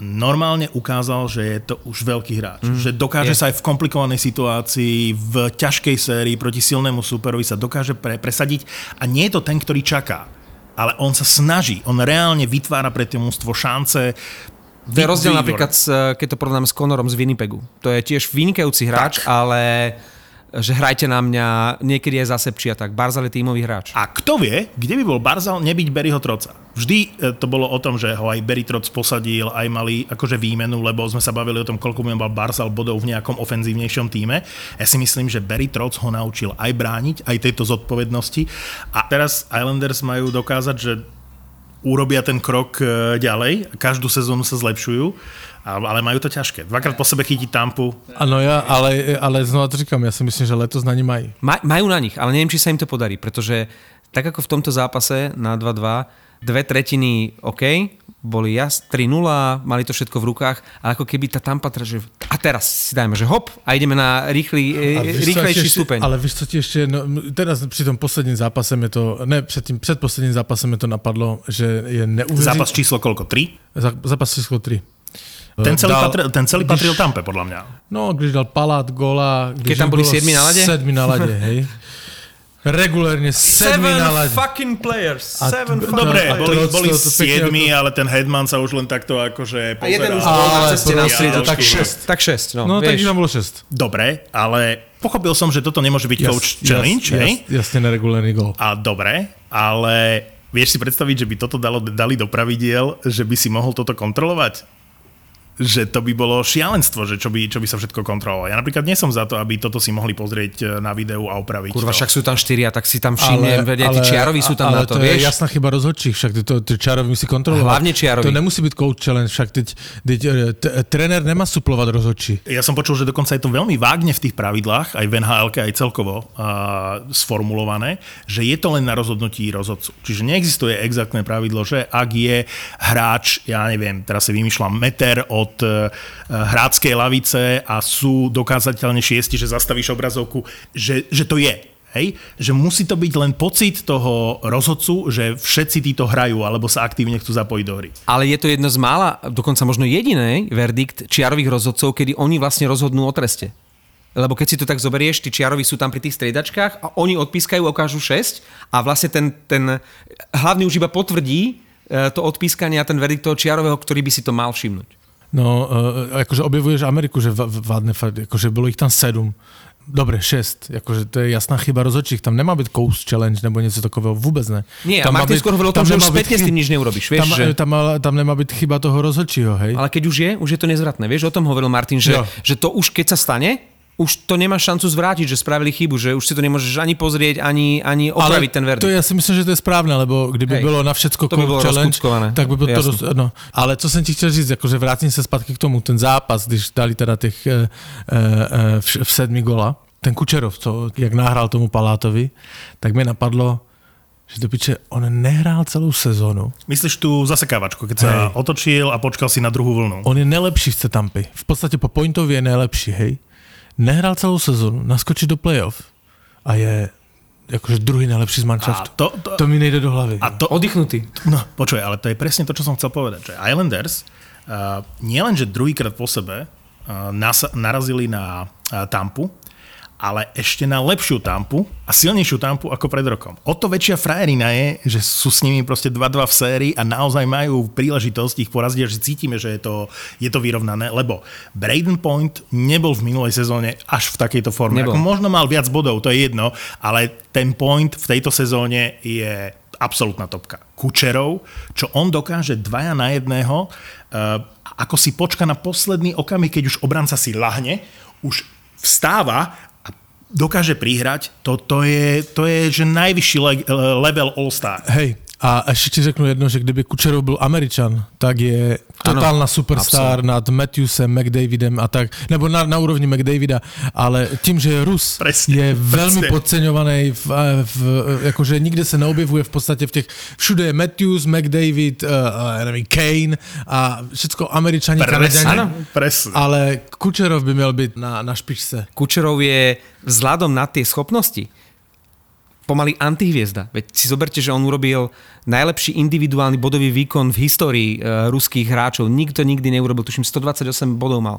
normálne ukázal, že je to už veľký hráč. Mm, že dokáže je. sa aj v komplikovanej situácii, v ťažkej sérii proti silnému superovi sa dokáže pre, presadiť a nie je to ten, ktorý čaká. Ale on sa snaží, on reálne vytvára pre to mústvo šance. To je rozdiel napríklad, s, keď to porovnám s Conorom z Winnipegu. To je tiež vynikajúci hráč, ale že hrajte na mňa, niekedy je zasepčí a tak. Barzal je tímový hráč. A kto vie, kde by bol Barzal nebyť Berryho Troca? Vždy e, to bolo o tom, že ho aj Berry Troc posadil, aj mali akože výmenu, lebo sme sa bavili o tom, koľko by mal Barzal bodov v nejakom ofenzívnejšom týme. Ja si myslím, že Berry Troc ho naučil aj brániť, aj tejto zodpovednosti. A teraz Islanders majú dokázať, že urobia ten krok e, ďalej, každú sezónu sa zlepšujú, ale majú to ťažké. Dvakrát po sebe chytí Tampu. Ano, já, ale, ale znova to říkám, já si myslím, že letos na ní mají. Maj, majú na nich, ale neviem, či sa im to podarí, pretože tak ako v tomto zápase na 2-2, dve tretiny OK, boli jas 3-0, mali to všetko v rukách, ale ako keby tá Tampa, že a teraz si dajme, že hop a ideme na rýchly, A e, rýchlejší ještě- stupeň. Ale víš, co ti ještě, no, teraz při tom posledním zápase mi to, ne, před tím předposledním zápase mi to napadlo, že je neuvěřitelné. Zápas číslo koľko? 3? zápas číslo 3. Ten celý, Dal- patril, ten celý patril Tampe, podľa mňa. No, když dal Palát gola, když tam boli siedmi na lade? Sedmi na lade, hej. Regulérne sedmi na lade. fucking players. A- Seven No, Dobre, boli, boli siedmi, ale ten Headman sa už len takto akože A jeden už pozeral. bol na ceste na striedačku. tak šesť. Tak 6, no, No, tak tam bolo 6. Dobre, ale pochopil som, že toto nemôže byť coach challenge, hej? jas, jasne neregulárny gol. A dobre, ale vieš si predstaviť, že by toto dalo, dali do pravidiel, že by si mohol toto kontrolovať? Že to by bolo šialenstvo, že čo by, čo by sa všetko kontrolovalo. Ja napríklad nie som za to, aby toto si mohli pozrieť e, na videu a opraviť Kurva, to. však sú tam štyria, tak si tam všimnem, vedia, tí čiaroví sú tam ale na to, to je vieš? jasná chyba rozhodčích, však ty to ty čiarovi musí kontrolovať. Hlavne čiarovi. To nemusí byť coach challenge, však teď, teď e, t- tréner nemá suplovať rozhodčí. Ja som počul, že dokonca je to veľmi vágne v tých pravidlách, aj v nhl aj celkovo uh, sformulované, že je to len na rozhodnutí rozhodcu. Čiže neexistuje exaktné pravidlo, že ak je hráč, ja neviem, teraz si vymýšľam, meter od uh, hráckej lavice a sú dokázateľne šiesti, že zastavíš obrazovku, že, že to je. Hej? Že musí to byť len pocit toho rozhodcu, že všetci títo hrajú alebo sa aktívne chcú zapojiť do hry. Ale je to jedno z mála, dokonca možno jediný verdikt čiarových rozhodcov, kedy oni vlastne rozhodnú o treste. Lebo keď si to tak zoberieš, tí čiaroví sú tam pri tých striedačkách a oni odpískajú, ukážu 6 a vlastne ten, ten hlavný už iba potvrdí e, to odpískanie a ten verdikt toho čiarového, ktorý by si to mal všimnúť. No, uh, akože objevuješ Ameriku, že vládne fakt, akože bylo ich tam sedm. Dobre, šest. Akože to je jasná chyba rozhodčích. Tam nemá byť coast challenge nebo něco takového. Vůbec ne. Nie, tam a Martin skôr hovoril o tom, že už byť spätne s tým nič neurobiš, vieš, tam, že... tam, tam nemá byť chyba toho rozhodčího, hej? Ale keď už je, už je to nezvratné. Vieš, o tom hovoril Martin, že, Jo. že to už keď sa stane, už to nemáš šancu zvrátiť, že spravili chybu, že už si to nemôžeš ani pozrieť, ani, ani opraviť ten verdikt. to ja si myslím, že to je správne, lebo kdyby Hej. bylo na všetko To by bolo challenge, tak by bylo to... Roz, no. Ale co jsem ti chtěl říct, jakože vrátím se zpátky k tomu, ten zápas, když dali teda těch e, e, v, v sedmi gola, ten Kučerov, co, jak nahrál tomu Palátovi, tak mi napadlo, že do piče, on nehrál celou sezónu. Myslíš tú zasekávačku, keď sa Hej. otočil a počkal si na druhú vlnu? On je nejlepší v Cetampy. V podstatě po pointově je nejlepší, hej. Nehrál celou sezónu, naskočí do playoff a je jakože druhý nejlepší z manšaftu. to, to, To mi nejde do hlavy. a to, Oddychnutý. No, počuj, ale to je presne to, čo som chcel povedať, že Islanders uh, nielen, že druhýkrát po sebe uh, nas, narazili na uh, Tampu, ale ešte na lepšiu Tampu a silnejšiu Tampu ako pred rokom. O to väčšia frajerina je, že sú s nimi proste 2-2 v sérii a naozaj majú príležitosť ich poraziť, že cítime, že je to, je to vyrovnané, lebo Braden Point nebol v minulej sezóne až v takejto forme. Nebol. Ako možno mal viac bodov, to je jedno, ale ten Point v tejto sezóne je absolútna topka. Kučerov, čo on dokáže dvaja na jedného, uh, ako si počka na posledný okamih, keď už obranca si lahne, už vstáva dokáže prihrať, to, to, je, to je že najvyšší le- level All-Star. Hej, a ještě ti řeknu jedno, že kdyby Kučerov byl Američan, tak je totálna superstar nad Matthewsem, McDavidem a tak, nebo na, na úrovni McDavida, ale tím, že je Rus, Presne, je velmi presne. podceňovaný, v, v, jakože nikde se neobjevuje v podstatě v těch, všude je Matthews, McDavid, uh, nevím, Kane a všetko Američani, presne. ale Kučerov by měl být na, na špičce. Kučerov je vzhľadom na tie schopnosti pomaly antihviezda. Veď si zoberte, že on urobil najlepší individuálny bodový výkon v histórii uh, ruských hráčov. Nikto nikdy neurobil, tuším 128 bodov mal.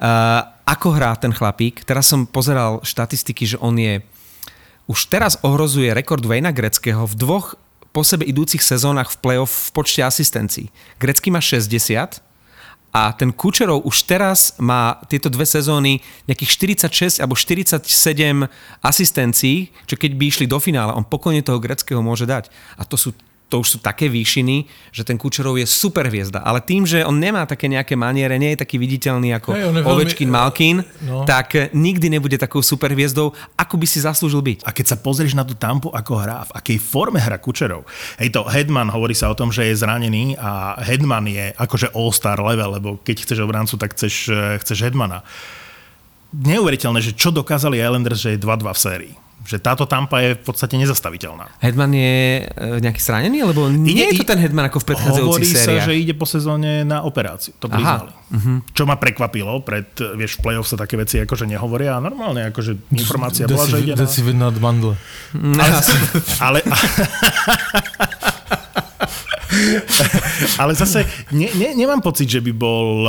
Uh, ako hrá ten chlapík? Teraz som pozeral štatistiky, že on je už teraz ohrozuje rekord Vejna Greckého v dvoch po sebe idúcich sezónach v play-off v počte asistencií. Grecký má 60 a ten Kučerov už teraz má tieto dve sezóny nejakých 46 alebo 47 asistencií, čo keď by išli do finále, on pokojne toho greckého môže dať. A to sú to už sú také výšiny, že ten Kučerov je super hviezda. Ale tým, že on nemá také nejaké maniere, nie je taký viditeľný ako je veľmi- Ovečkin, Malkin, No. tak eh, nikdy nebude takou super hviezdou, ako by si zaslúžil byť. A keď sa pozrieš na tú tampu, ako hrá, v akej forme hrá Kučerov. Hej to, Hedman, hovorí sa o tom, že je zranený a Hedman je akože all-star level, lebo keď chceš obrancu, tak chceš, eh, chceš Hedmana. Neuveriteľné, že čo dokázali Islanders, že je 2-2 v sérii. Že táto tampa je v podstate nezastaviteľná. Hedman je e, nejaký zranený, lebo nie je to ten Hedman ako v predchádzajúcich Hovorí sa, sériách. že ide po sezóne na operáciu. To priznali. Uh-huh. Čo ma prekvapilo, pred, vieš, v play-off sa také veci akože nehovoria a normálne akože informácia bola, že ide na... Si nad mandle. Ale, ale zase ne, ne, nemám pocit, že by bol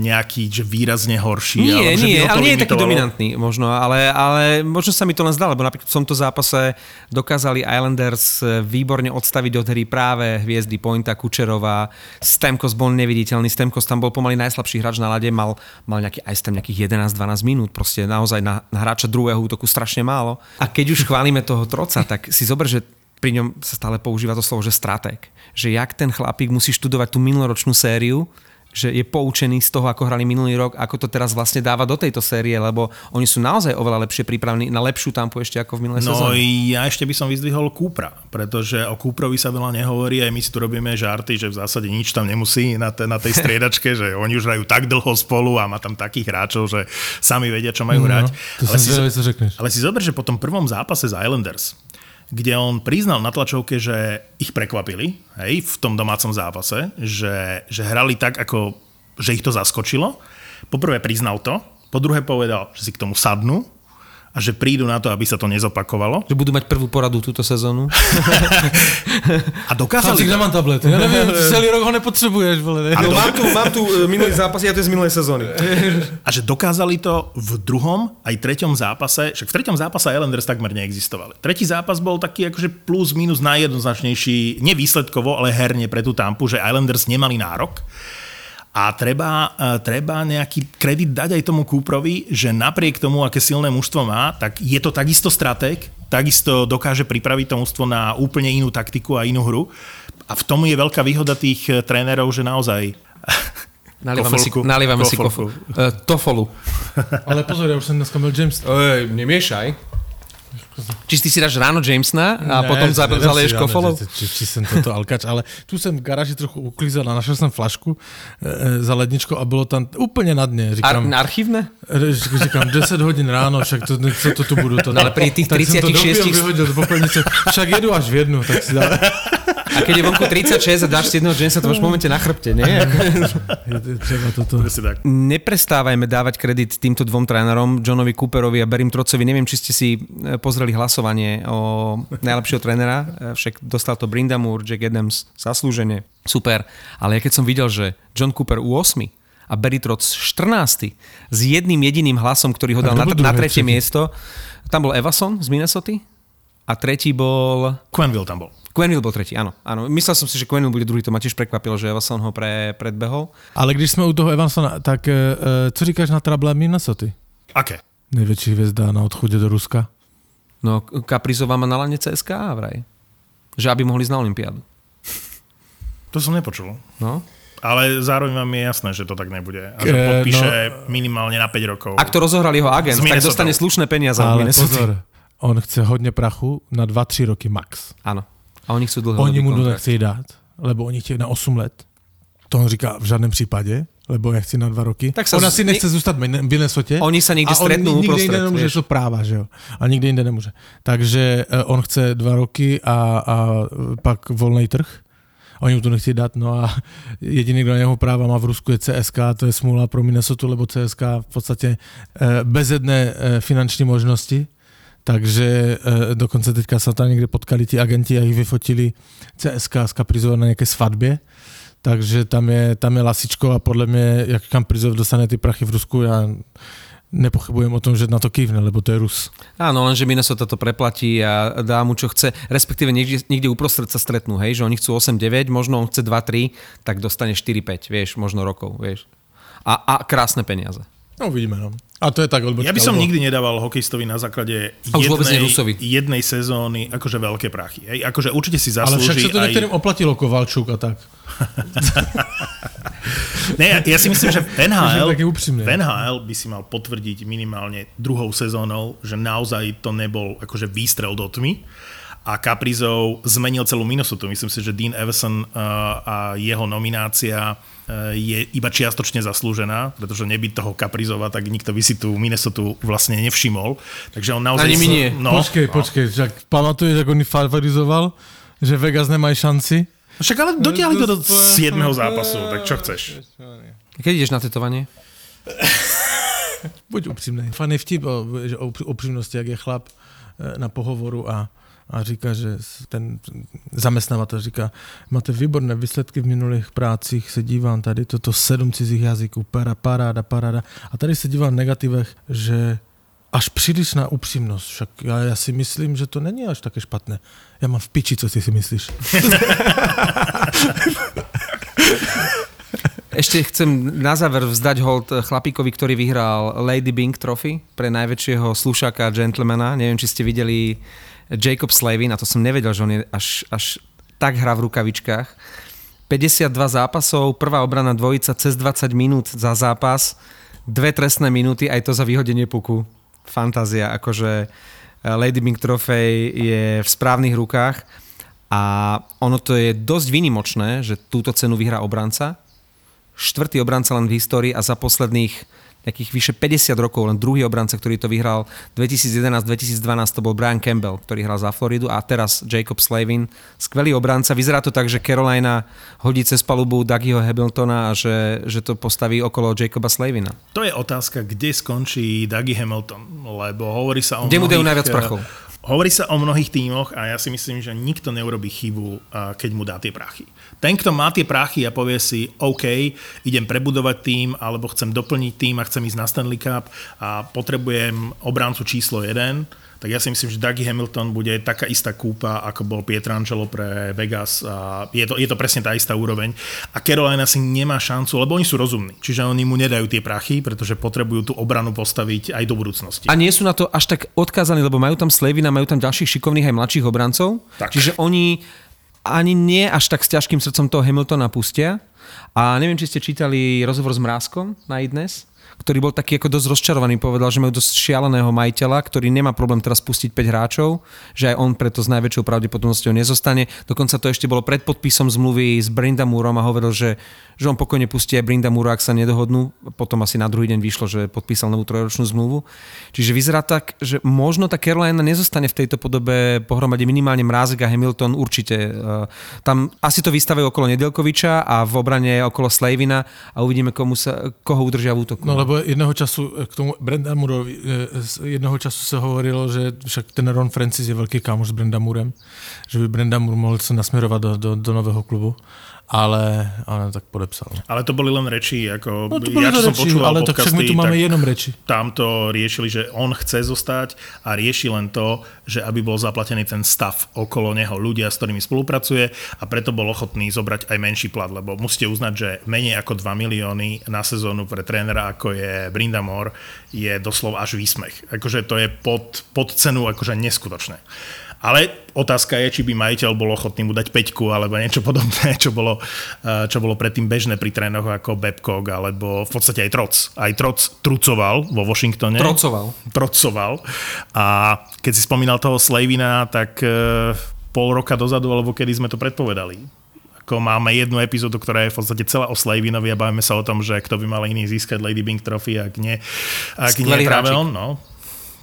nejaký že výrazne horší. Nie, ale, nie, ale nie je taký dominantný možno, ale, ale možno sa mi to len zdá, lebo napríklad v tomto zápase dokázali Islanders e, výborne odstaviť od hry práve hviezdy Pointa, Kučerova, Stemkos bol neviditeľný, Stemkos tam bol pomaly najslabší hráč na lade, mal, mal nejaký, aj tam nejakých 11-12 minút, proste naozaj na, na hráča druhého útoku strašne málo. A keď už chválime toho troca, tak si zober, že pri ňom sa stále používa to slovo, že stratég. Že jak ten chlapík musí študovať tú minuloročnú sériu, že je poučený z toho, ako hrali minulý rok, ako to teraz vlastne dáva do tejto série, lebo oni sú naozaj oveľa lepšie pripravení na lepšiu tampu ešte ako v minulej No sezóne. ja ešte by som vyzdvihol Kúpra, pretože o Kúprovi sa veľa nehovorí, aj my si tu robíme žarty, že v zásade nič tam nemusí na, te, na tej striedačke, že oni už hrajú tak dlho spolu a má tam takých hráčov, že sami vedia, čo majú hrať. to som si, řekneš. ale si zober, že po tom prvom zápase z Islanders, kde on priznal na tlačovke, že ich prekvapili hej, v tom domácom zápase, že, že hrali tak, ako, že ich to zaskočilo. Poprvé priznal to, po druhé povedal, že si k tomu sadnú a že prídu na to, aby sa to nezopakovalo. Že budú mať prvú poradu túto sezónu. A dokázali... Chlapci, kde mám tablet? Ja neviem, celý rok ho nepotřebuješ, vole. Ne? No, mám tu, mám tu e, minulý zápas, ja to je z minulej sezóny. A že dokázali to v druhom aj treťom zápase, však v treťom zápase Islanders takmer neexistovali. Tretí zápas bol taký akože plus minus najjednoznačnejší, nevýsledkovo, ale herne pre tú tampu, že Islanders nemali nárok. A treba, e, treba nejaký kredit dať aj tomu Kúprovi, že napriek tomu, aké silné mužstvo má, tak je to takisto stratég, takisto dokáže pripraviť to mužstvo na úplne inú taktiku a inú hru. A v tom je veľká výhoda tých e, trénerov, že naozaj Nalievame si, nalievame si Kofolku. kofu, uh, tofolu. Ale pozor, ja už som dneska byl James. Ej, nemiešaj. Či ty si dáš ráno Jamesona a Ne, potom za, zaleješ kofolou? Či, či jsem toto alkač, ale tu jsem v garáži trochu uklízel a našel jsem flašku e, za ledničkou a bylo tam úplně na dně. Ar- Říkám, archívne? Říkám, 10 hodin ráno, však to, co to tu budu. To, No ale pri tých tak jsem to 36 dopil, vyhodil do popelnice, však jedu až v jednu, tak si dá. A keď je vonku 36 a dáš si jedného Jamesa, to máš v momente na chrbte, nie? Treba toto. tak. Neprestávajme dávať kredit týmto dvom trénerom, Johnovi Cooperovi a Berim Trocovi. Neviem, či ste si e, pozreli hlasovanie o najlepšieho trénera, e, však dostal to Brindamur, Jack Adams, zaslúžene. Super. Ale ja keď som videl, že John Cooper u 8 a Barry Trotz 14 s jedným jediným hlasom, ktorý ho dal na, na tretie třetí? miesto, tam bol Evason z Minnesota a tretí bol Quenville tam bol. Quenville bol tretí, áno. áno. Myslel som si, že Quenville bude druhý, to ma tiež prekvapilo, že Evason ho pre, predbehol. Ale když jsme u toho Evansona, tak e, e, co říkáš na trable Minnesota? Aké? Největší hvězda na odchodě do Ruska. No, Kaprizová má na lane CSKA vraj. Že aby mohli ísť na Olympiádu. To som nepočul. No. Ale zároveň vám je jasné, že to tak nebude. A že podpíše minimálne na 5 rokov. Ak to rozohral jeho agent, tak dostane slušné peniaze Ale pozor, on chce hodně prachu na 2-3 roky max. Áno. A oni chcú dlho. Oni mu to nechcejí dát, lebo oni chtějí na 8 let. To on říká v žádném případě, lebo já chci na dva roky. Tak sa on z- asi nechce zůstat v Min- v Minnesotě. Oni sa niekde a on stretnú nikde uprostred, jinde nemůže, vieš. to práva, že jo. A nikde jinde nemůže. Takže eh, on chce dva roky a, a pak volný trh. Oni mu to nechtějí dát, no a jediný, kdo na něho práva má v Rusku je CSK, to je smůla pro Minnesota, lebo CSK v podstatě eh, bez jedné eh, finanční možnosti, takže eh, dokonce teďka se tam někde potkali ti agenti a jich vyfotili CSK z Kaprizova na nějaké svatbě, takže tam je, tam je lasičko a podle mě, jak Kaprizov dostane ty prachy v Rusku, já nepochybujem o tom, že na to kývne, lebo to je Rus. Áno, lenže Minnesota to preplatí a dá mu čo chce, respektíve niekde, niekde uprostred sa stretnú, hej, že oni chcú 8-9, možno on chce 2-3, tak dostane 4-5, vieš, možno rokov, vieš. A, a krásne peniaze. No uvidíme, no. A to je tak odbočka. Ja by som lebo- nikdy nedával hokejistovi na základe jednej, jednej sezóny akože veľké prachy. Hej? Akože určite si Ale však zaslúži sa to aj... niektorým oplatilo Kovalčuk a tak. Ne, ja, ja si myslím, že v NHL, v NHL by si mal potvrdiť minimálne druhou sezónou, že naozaj to nebol akože výstrel do tmy a Kaprizov zmenil celú Minnesota. Myslím si, že Dean Everson uh, a jeho nominácia je iba čiastočne zaslúžená, pretože nebyť toho Kaprizova, tak nikto by si tú Minnesota vlastne nevšimol. Takže on naozaj... Ani my nie. No, počkej, no. počkej, však pamatuješ, ako on favorizoval, že Vegas nemají šanci? Však ale dotiahli to do 7. zápasu, tak čo chceš? Keď ideš na tetovanie? Buď upřímný. Fany vtip o, že o upřímnosti, jak je chlap eh, na pohovoru a, a říká, že ten zaměstnavatel říká, máte výborné výsledky v minulých prácích, se dívám tady, toto sedm cizích jazyků, para, paráda, paráda. A tady se dívám v negativech, že až příliš na upřímnost. Však já, já si myslím, že to není až také špatné. Já mám v piči, co ty si myslíš. Ešte chcem na záver vzdať hold chlapíkovi, ktorý vyhral Lady Bing Trophy pre najväčšieho slušáka a gentlemana. Neviem, či ste videli Jacob Slavin, a to som nevedel, že on je až, až tak hrá v rukavičkách. 52 zápasov, prvá obrana dvojica cez 20 minút za zápas, dve trestné minúty, aj to za vyhodenie puku. Fantázia, akože eh, Lady Bing Trophy je v správnych rukách a ono to je dosť výnimočné, že túto cenu vyhrá obranca, štvrtý obranca len v histórii a za posledných nejakých vyše 50 rokov len druhý obranca, ktorý to vyhral 2011-2012 to bol Brian Campbell, ktorý hral za Floridu a teraz Jacob Slavin, skvelý obranca. Vyzerá to tak, že Carolina hodí cez palubu Dougieho Hamiltona a že, že to postaví okolo Jacoba Slavina. To je otázka, kde skončí Dougie Hamilton, lebo hovorí sa o Kde mu dajú najviac eh, prachov? Hovorí sa o mnohých tímoch a ja si myslím, že nikto neurobí chybu, keď mu dá tie prachy. Ten, kto má tie prachy a povie si, OK, idem prebudovať tým, alebo chcem doplniť tým a chcem ísť na Stanley Cup a potrebujem obrancu číslo 1, tak ja si myslím, že Dougie Hamilton bude taká istá kúpa, ako bol Pietrangelo pre Vegas. A je, to, je to presne tá istá úroveň. A Carolina si nemá šancu, lebo oni sú rozumní. Čiže oni mu nedajú tie prachy, pretože potrebujú tú obranu postaviť aj do budúcnosti. A nie sú na to až tak odkázaní, lebo majú tam Slavina, majú tam ďalších šikovných aj mladších obrancov. Tak. Čiže oni ani nie až tak s ťažkým srdcom toho Hamiltona pustia. A neviem, či ste čítali rozhovor s Mrázkom na iDnes, ktorý bol taký ako dosť rozčarovaný, povedal, že majú dosť šialeného majiteľa, ktorý nemá problém teraz pustiť 5 hráčov, že aj on preto s najväčšou pravdepodobnosťou nezostane. Dokonca to ešte bolo pred podpisom zmluvy s Brindamúrom a hovoril, že, že on pokojne pustí aj Brindamúra, ak sa nedohodnú. Potom asi na druhý deň vyšlo, že podpísal novú trojročnú zmluvu. Čiže vyzerá tak, že možno tá Carolina nezostane v tejto podobe pohromade minimálne Mrázek a Hamilton určite. Eh, Tam asi to vystavajú okolo Nedelkoviča a v obrane okolo Slavina a uvidíme, komu sa, koho udržia v útoku. No lebo jednoho času eh, k tomu Brendamurovi, eh, z jednoho času se hovorilo, že však ten Ron Francis je velký kámoš s Brendamurem, že by Brendamur mohl se nasměrovat do, do, do nového klubu, ale, ale tak podepsal. Ale to boli len reči, ako No to ja, čo som reči, počúval ale tak však my podcasty, tu máme tak jenom reči. tam to riešili, že on chce zostať a rieši len to, že aby bol zaplatený ten stav okolo neho, ľudia, s ktorými spolupracuje a preto bol ochotný zobrať aj menší plat, lebo musíte uznať, že menej ako 2 milióny na sezónu pre trénera, ako je Brindamore, je doslov až výsmech. Akože to je pod, pod cenu akože neskutočné. Ale otázka je, či by majiteľ bol ochotný mu dať peťku alebo niečo podobné, čo bolo, eh, čo bolo predtým bežné pri trénoch ako Babcock alebo v podstate aj Troc. Aj Troc trucoval vo Washingtone. Trocoval. Trocoval. A keď si spomínal toho Slavina, tak eh, pol roka dozadu, alebo kedy sme to predpovedali. Ako máme jednu epizódu, ktorá je v podstate celá o Slavinovi a bavíme sa o tom, že kto by mal iný získať Lady Bing Trophy, ak nie, ak nie práve on. No.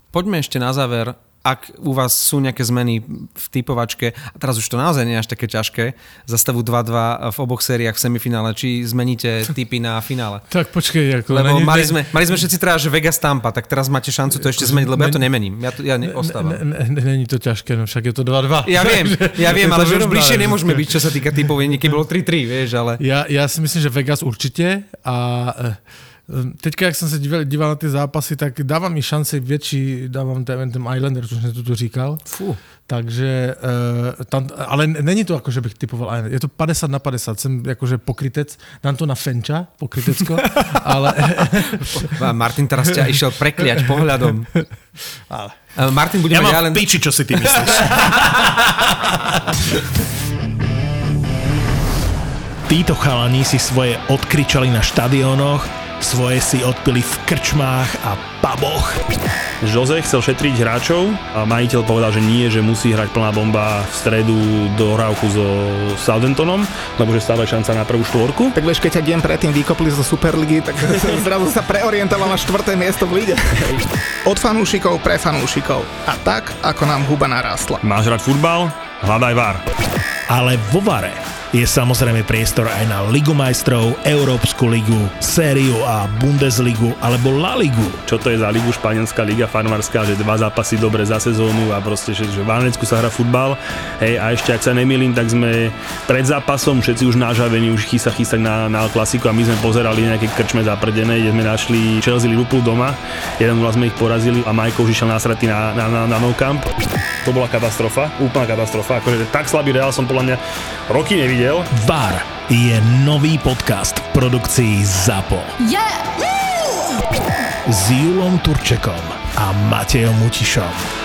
Poďme ešte na záver ak u vás sú nejaké zmeny v typovačke, a teraz už to naozaj nie je až také ťažké, za stavu 2-2 v oboch sériách v semifinále, či zmeníte typy na finále? Tak počkej, ako... Lebo není- mali sme, mali sme všetci teda, že Vegas Tampa, tak teraz máte šancu to ešte zmeniť, lebo ja to nemením. Ja, to, ja ne, ostávam. Ne, ne, ne, není to ťažké, no však je to 2-2. Ja viem, ja viem, ale že už bližšie nemôžeme byť, čo sa týka typov, niekedy bolo 3-3, vieš, ale... Ja, ja si myslím, že Vegas určite a eh, teďka, jak jsem se díval, díval na ty zápasy, tak dávám mi šance větší, dávám ten, ten Islander, což jsem to tu říkal. Fú. Takže, uh, tam, ale není to jako, že bych typoval Islander. Je to 50 na 50. Jsem jakože pokrytec, dám to na Fenča, pokrytecko, ale, Martin teraz ťa išiel prekliať pohľadom. ale A Martin bude Ja mať v piči, čo si ty myslíš. Títo chalani si svoje odkričali na štadiónoch, svoje si odpili v krčmách a puboch. Jose chcel šetriť hráčov a majiteľ povedal, že nie, že musí hrať plná bomba v stredu do hrávku so Southamptonom, lebo že stále je šanca na prvú štvorku. Tak vieš, keď ťa deň predtým vykopli zo Superligy, tak zrazu sa preorientoval na štvrté miesto v lige. Od fanúšikov pre fanúšikov. A tak, ako nám huba narastla. Máš hrať futbal? Hľadaj VAR. Ale vo Vare je samozrejme priestor aj na Ligu majstrov, Európsku ligu, Sériu A, Bundesligu alebo La Ligu. Čo to je za ligu? Španielská liga farmárska, že dva zápasy dobre za sezónu a proste, že, že v Anglicku sa hrá futbal. Hej, a ešte, ak sa nemýlim, tak sme pred zápasom všetci už nážavení, už chystá chystať na, na klasiku a my sme pozerali nejaké krčme zaprdené, kde sme našli Chelsea Liverpool doma. Jeden vás sme ich porazili a Majko už išiel nasratý na, na, na, na no camp. To bola katastrofa, úplná katastrofa. Akože tak slabý Real som podľa mňa roky nevidel. VAR je nový podcast v produkcii ZAPO. S Julom Turčekom a Matejom Mutišom.